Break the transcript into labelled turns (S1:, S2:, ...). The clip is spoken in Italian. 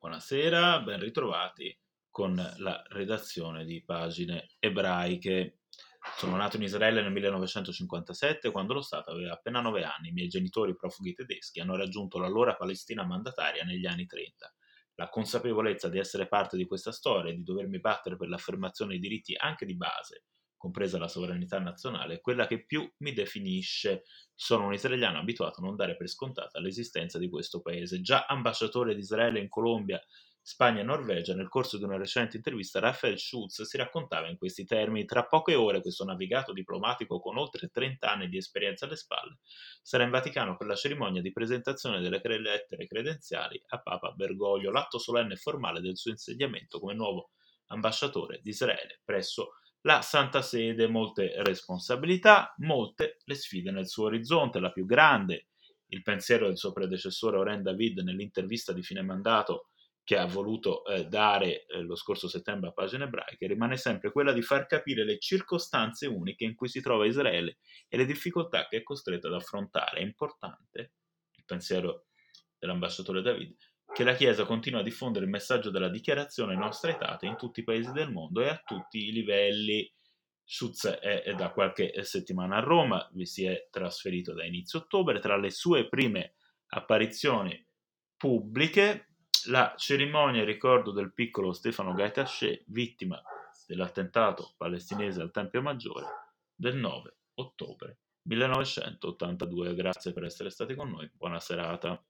S1: Buonasera, ben ritrovati con la redazione di pagine ebraiche. Sono nato in Israele nel 1957 quando lo Stato aveva appena nove anni. I miei genitori profughi tedeschi hanno raggiunto l'allora Palestina mandataria negli anni 30. La consapevolezza di essere parte di questa storia e di dovermi battere per l'affermazione dei diritti anche di base compresa la sovranità nazionale, quella che più mi definisce. Sono un israeliano abituato a non dare per scontata l'esistenza di questo paese. Già ambasciatore di Israele in Colombia, Spagna e Norvegia, nel corso di una recente intervista, Raphael Schutz si raccontava in questi termini: Tra poche ore, questo navigato diplomatico con oltre 30 anni di esperienza alle spalle sarà in Vaticano per la cerimonia di presentazione delle lettere credenziali a Papa Bergoglio, l'atto solenne e formale del suo insediamento come nuovo ambasciatore di Israele presso la Santa Sede, molte responsabilità, molte le sfide nel suo orizzonte, la più grande, il pensiero del suo predecessore Oren David nell'intervista di fine mandato che ha voluto eh, dare eh, lo scorso settembre a pagine ebraiche, rimane sempre quella di far capire le circostanze uniche in cui si trova Israele e le difficoltà che è costretto ad affrontare. È importante, il pensiero dell'ambasciatore David, che la Chiesa continua a diffondere il messaggio della dichiarazione nostra etate in tutti i paesi del mondo e a tutti i livelli. Schutz è, da qualche settimana a Roma, vi si è trasferito da inizio ottobre. Tra le sue prime apparizioni pubbliche, la cerimonia in ricordo del piccolo Stefano Gaetaché, vittima dell'attentato palestinese al Tempio Maggiore del 9 ottobre 1982. Grazie per essere stati con noi, buona serata.